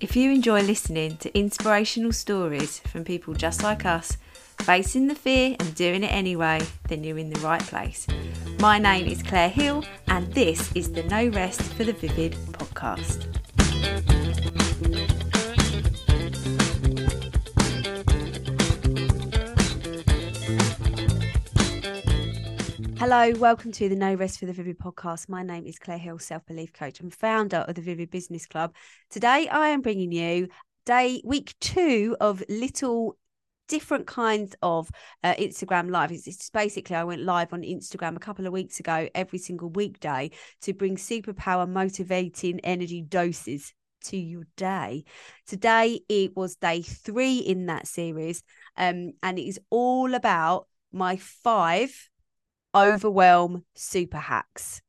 If you enjoy listening to inspirational stories from people just like us, facing the fear and doing it anyway, then you're in the right place. My name is Claire Hill, and this is the No Rest for the Vivid podcast. Hello, welcome to the No Rest for the Vivid podcast. My name is Claire Hill, self belief coach and founder of the Vivid Business Club. Today, I am bringing you day week two of little different kinds of uh, Instagram live. It's, basically I went live on Instagram a couple of weeks ago every single weekday to bring superpower motivating energy doses to your day. Today it was day three in that series, um, and it is all about my five overwhelm super hacks.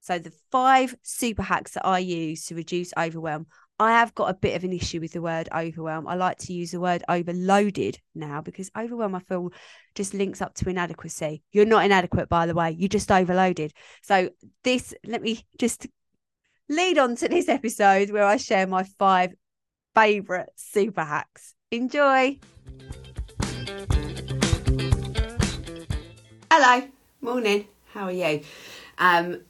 So, the five super hacks that I use to reduce overwhelm. I have got a bit of an issue with the word overwhelm. I like to use the word overloaded now because overwhelm, I feel, just links up to inadequacy. You're not inadequate, by the way, you're just overloaded. So, this, let me just lead on to this episode where I share my five favorite super hacks. Enjoy. Hello. Morning. How are you? Um,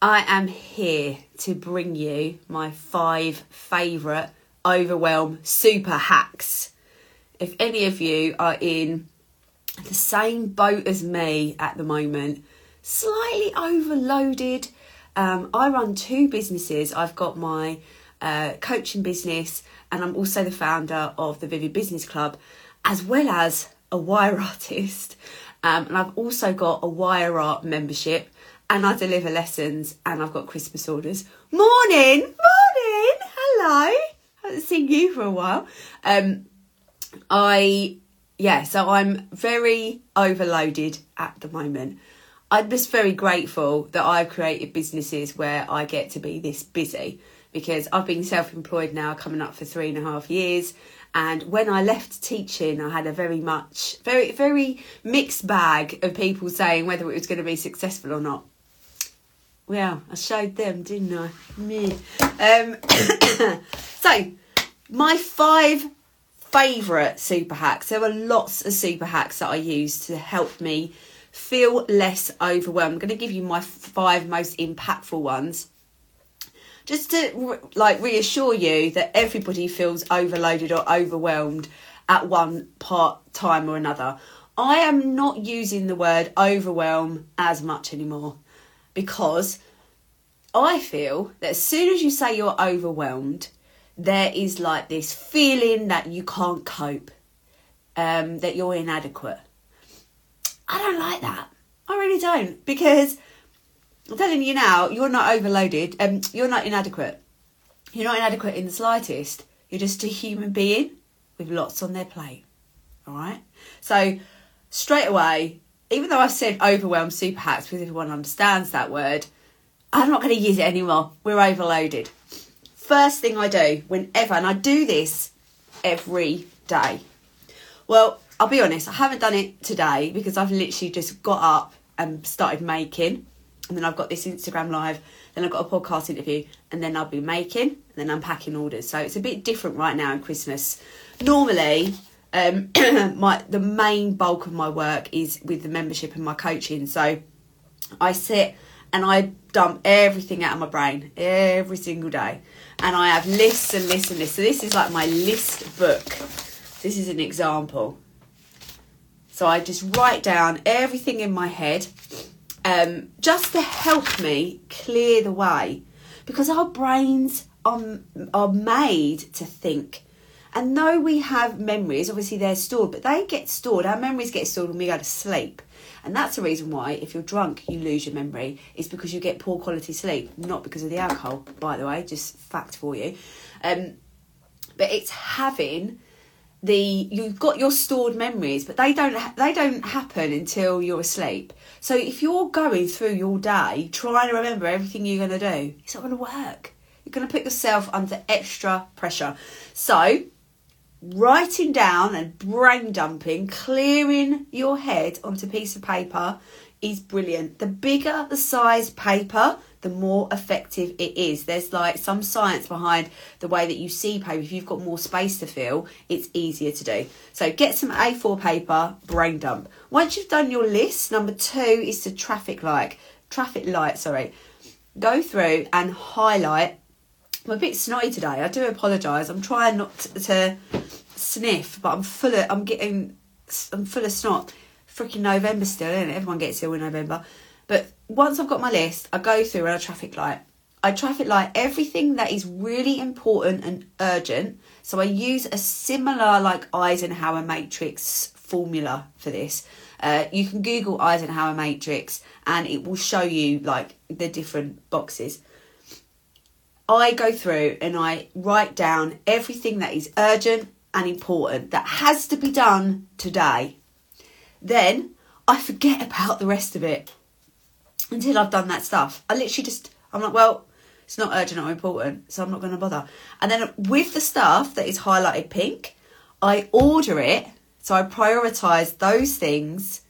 I am here to bring you my five favourite overwhelm super hacks. If any of you are in the same boat as me at the moment, slightly overloaded, um, I run two businesses. I've got my uh, coaching business, and I'm also the founder of the Vivid Business Club, as well as a wire artist. Um, and I've also got a wire art membership and I deliver lessons and I've got Christmas orders. Morning, morning, hello. Haven't seen you for a while. Um, I, yeah, so I'm very overloaded at the moment. I'm just very grateful that I've created businesses where I get to be this busy because I've been self employed now coming up for three and a half years. And when I left teaching, I had a very much, very, very mixed bag of people saying whether it was going to be successful or not. Well, I showed them, didn't I? Me. Um, so, my five favourite super hacks. There are lots of super hacks that I use to help me feel less overwhelmed. I'm going to give you my five most impactful ones just to like reassure you that everybody feels overloaded or overwhelmed at one part time or another. I am not using the word overwhelm as much anymore because I feel that as soon as you say you're overwhelmed, there is like this feeling that you can't cope, um, that you're inadequate. I don't like that. I really don't because I'm telling you now, you're not overloaded. Um, you're not inadequate. You're not inadequate in the slightest. You're just a human being with lots on their plate. All right. So straight away, even though I've said overwhelmed super hacks because everyone understands that word, I'm not going to use it anymore. We're overloaded. First thing I do whenever, and I do this every day. Well, I'll be honest, I haven't done it today because I've literally just got up and started making and then I've got this Instagram live, then I've got a podcast interview, and then I'll be making, and then unpacking orders. So it's a bit different right now in Christmas. Normally, um, my the main bulk of my work is with the membership and my coaching. So I sit and I dump everything out of my brain every single day, and I have lists and lists and lists. So this is like my list book. This is an example. So I just write down everything in my head um, just to help me clear the way because our brains are, are made to think. And though we have memories, obviously they're stored, but they get stored. Our memories get stored when we go to sleep. And that's the reason why, if you're drunk, you lose your memory, is because you get poor quality sleep, not because of the alcohol, by the way, just fact for you. Um, but it's having the you've got your stored memories but they don't they don't happen until you're asleep. So if you're going through your day trying to remember everything you're going to do it's not going to work. You're going to put yourself under extra pressure. So writing down and brain dumping clearing your head onto a piece of paper is brilliant. The bigger the size paper the more effective it is. There's like some science behind the way that you see paper. If you've got more space to fill, it's easier to do. So get some A4 paper, brain dump. Once you've done your list, number two is the traffic light. Traffic light, sorry. Go through and highlight. I'm a bit snotty today. I do apologise. I'm trying not to, to sniff, but I'm full of. I'm getting. I'm full of snot. Freaking November still, it? Everyone gets ill in November. But once I've got my list, I go through a traffic light. I traffic light everything that is really important and urgent. So I use a similar like Eisenhower matrix formula for this. Uh, you can Google Eisenhower matrix and it will show you like the different boxes. I go through and I write down everything that is urgent and important that has to be done today. Then I forget about the rest of it until I've done that stuff. I literally just, I'm like, well, it's not urgent or important, so I'm not going to bother. And then with the stuff that is highlighted pink, I order it. So I prioritize those things.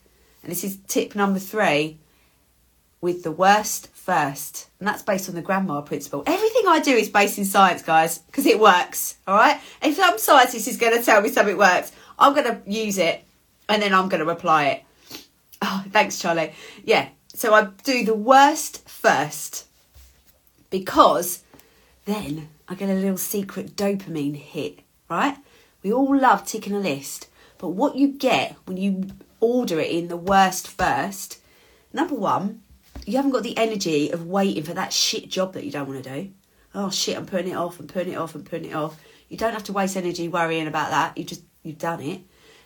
And this is tip number three with the worst first. And that's based on the grandma principle. Everything I do is based in science, guys, because it works. All right. If some scientist is going to tell me something works, I'm going to use it and then I'm going to apply it. Oh, thanks, Charlie. Yeah, so I do the worst first because then I get a little secret dopamine hit, right? We all love ticking a list, but what you get when you order it in the worst first, number one, you haven't got the energy of waiting for that shit job that you don't want to do. Oh shit, I'm putting it off, I'm putting it off, I'm putting it off. You don't have to waste energy worrying about that. You just you've done it.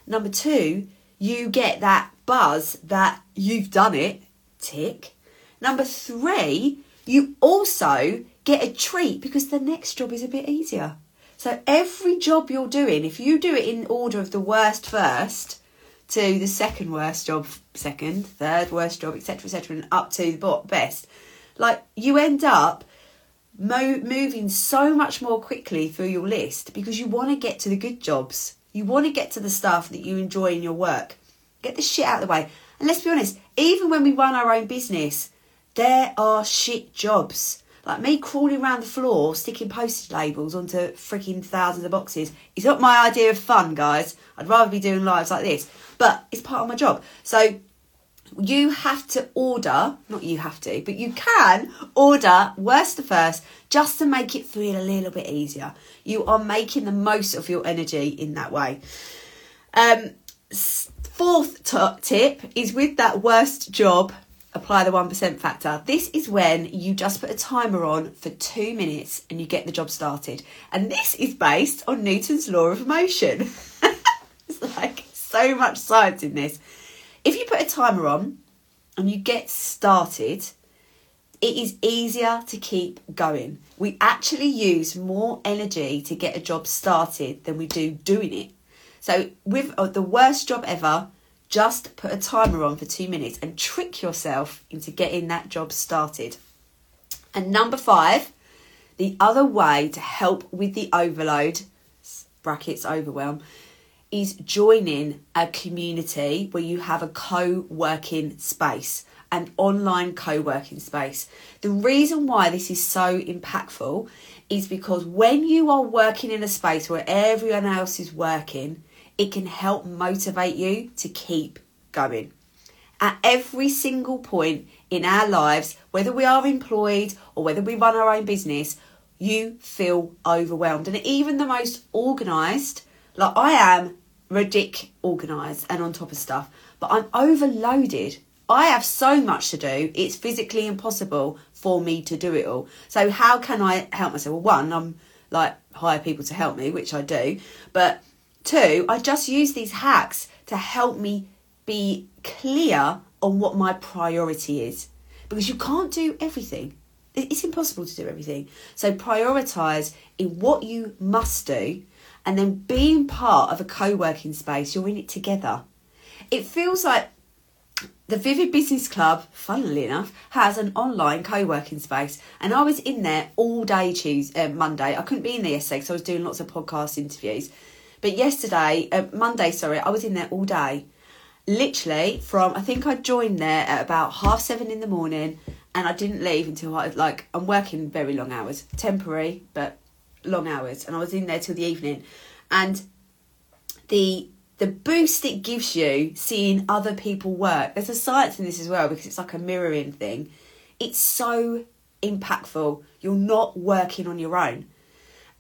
Number two, you get that buzz that you've done it tick. Number three, you also get a treat because the next job is a bit easier. So every job you're doing, if you do it in order of the worst first to the second worst job second, third worst job, etc., etc., and up to the best, like you end up mo- moving so much more quickly through your list because you want to get to the good jobs. You want to get to the stuff that you enjoy in your work. Get the shit out of the way. And let's be honest, even when we run our own business, there are shit jobs. Like me crawling around the floor, sticking postage labels onto freaking thousands of boxes. It's not my idea of fun, guys. I'd rather be doing lives like this. But it's part of my job. So you have to order, not you have to, but you can order worst to first just to make it feel a little bit easier. You are making the most of your energy in that way. Um, Fourth t- tip is with that worst job, apply the 1% factor. This is when you just put a timer on for two minutes and you get the job started. And this is based on Newton's law of motion. it's like so much science in this. If you put a timer on and you get started, it is easier to keep going. We actually use more energy to get a job started than we do doing it. So, with uh, the worst job ever, just put a timer on for two minutes and trick yourself into getting that job started. And number five, the other way to help with the overload, brackets overwhelm, is joining a community where you have a co working space, an online co working space. The reason why this is so impactful is because when you are working in a space where everyone else is working, it can help motivate you to keep going. At every single point in our lives, whether we are employed or whether we run our own business, you feel overwhelmed. And even the most organised, like I am ridic organised and on top of stuff, but I'm overloaded. I have so much to do, it's physically impossible for me to do it all. So, how can I help myself? Well, one, I'm like hire people to help me, which I do, but Two, I just use these hacks to help me be clear on what my priority is because you can't do everything. It's impossible to do everything. So prioritize in what you must do and then being part of a co working space, you're in it together. It feels like the Vivid Business Club, funnily enough, has an online co-working space, and I was in there all day Tuesday, uh, Monday. I couldn't be in there yesterday because I was doing lots of podcast interviews, but yesterday, uh, Monday, sorry, I was in there all day. literally from I think I joined there at about half seven in the morning, and I didn't leave until I like I'm working very long hours, temporary but long hours, and I was in there till the evening, and the the boost it gives you seeing other people work. There's a science in this as well because it's like a mirroring thing. It's so impactful. You're not working on your own.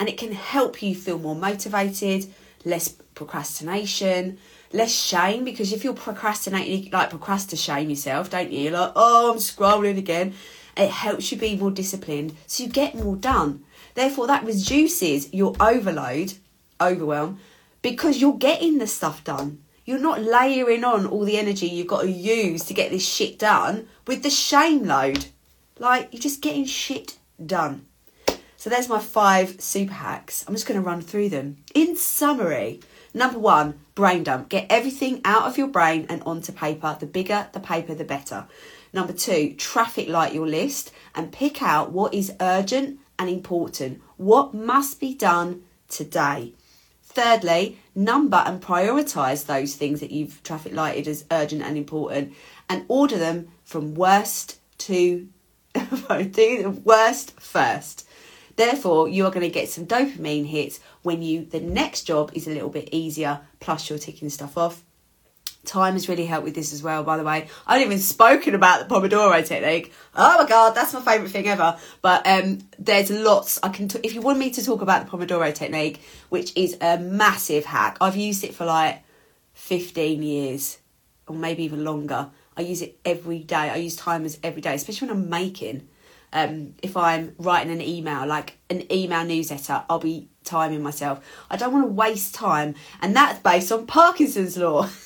And it can help you feel more motivated, less procrastination, less shame because if you're procrastinating, you like procrastinate shame yourself, don't you? You're like, oh, I'm scrolling again. It helps you be more disciplined so you get more done. Therefore, that reduces your overload, overwhelm, because you're getting the stuff done. You're not layering on all the energy you've got to use to get this shit done with the shame load. Like, you're just getting shit done. So there's my five super hacks. I'm just going to run through them. In summary, number one, brain dump. Get everything out of your brain and onto paper. The bigger the paper, the better. Number two, traffic light your list and pick out what is urgent and important. What must be done today? Thirdly, number and prioritise those things that you've traffic lighted as urgent and important and order them from worst to do the worst first. Therefore, you are going to get some dopamine hits when you the next job is a little bit easier, plus you're ticking stuff off. Time has really helped with this as well, by the way. I haven't even spoken about the Pomodoro technique. Oh my god, that's my favourite thing ever. But um, there's lots I can. T- if you want me to talk about the Pomodoro technique, which is a massive hack, I've used it for like 15 years, or maybe even longer. I use it every day. I use timers every day, especially when I'm making. Um, if I'm writing an email, like an email newsletter, I'll be timing myself. I don't want to waste time, and that's based on Parkinson's law.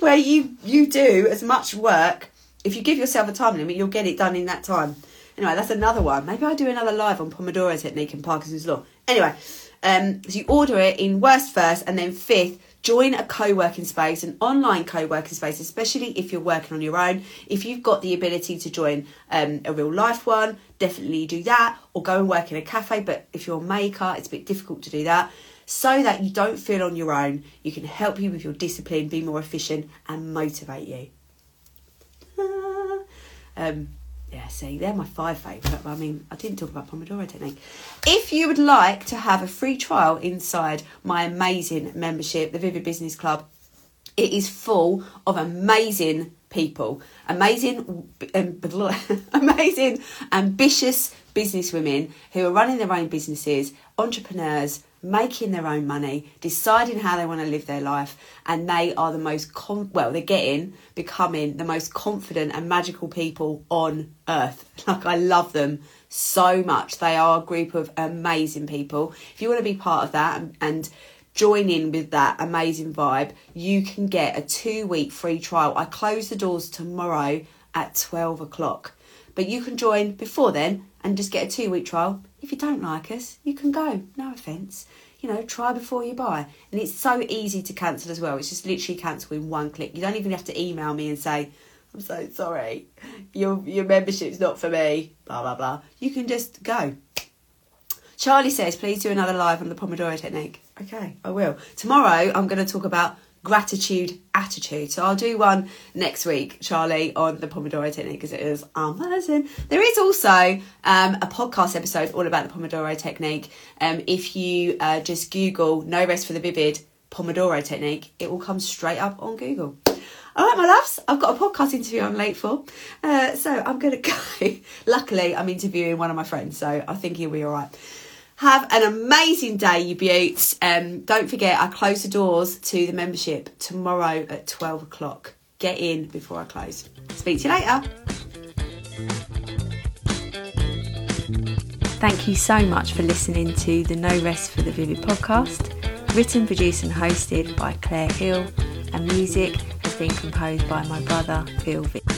where you you do as much work. If you give yourself a time limit, you'll get it done in that time. Anyway, that's another one. Maybe I'll do another live on Pomodoro technique and Parkinson's law. Anyway, um, so you order it in worst first, and then fifth, join a co-working space, an online co-working space, especially if you're working on your own. If you've got the ability to join um, a real life one, definitely do that, or go and work in a cafe. But if you're a maker, it's a bit difficult to do that so that you don't feel on your own. You can help you with your discipline, be more efficient, and motivate you. um, yeah, see, they're my five favourite. I mean, I didn't talk about Pomodoro technique. If you would like to have a free trial inside my amazing membership, the Vivid Business Club, it is full of amazing people, amazing, um, amazing, ambitious businesswomen who are running their own businesses, entrepreneurs, making their own money, deciding how they want to live their life, and they are the most com- well, they're getting becoming the most confident and magical people on earth. Like I love them so much. They are a group of amazing people. If you want to be part of that and, and join in with that amazing vibe, you can get a two week free trial. I close the doors tomorrow at 12 o'clock. But you can join before then and just get a two week trial. If you don't like us, you can go. No offence. You know, try before you buy. And it's so easy to cancel as well. It's just literally cancel in one click. You don't even have to email me and say, I'm so sorry, your your membership's not for me, blah blah blah. You can just go. Charlie says, please do another live on the Pomodoro technique. Okay, I will. Tomorrow I'm going to talk about gratitude attitude. So I'll do one next week, Charlie, on the Pomodoro technique because it is amazing. There is also um, a podcast episode all about the Pomodoro technique. Um, if you uh, just Google "No Rest for the Vivid" Pomodoro technique, it will come straight up on Google. All right, my loves, I've got a podcast interview I'm late for. Uh, so I'm going to go. Luckily, I'm interviewing one of my friends, so I think he'll be all right. Have an amazing day, you beauts. Um, don't forget, I close the doors to the membership tomorrow at 12 o'clock. Get in before I close. Speak to you later. Thank you so much for listening to the No Rest for the Vivid podcast. Written, produced, and hosted by Claire Hill, and music has been composed by my brother, Phil Vick.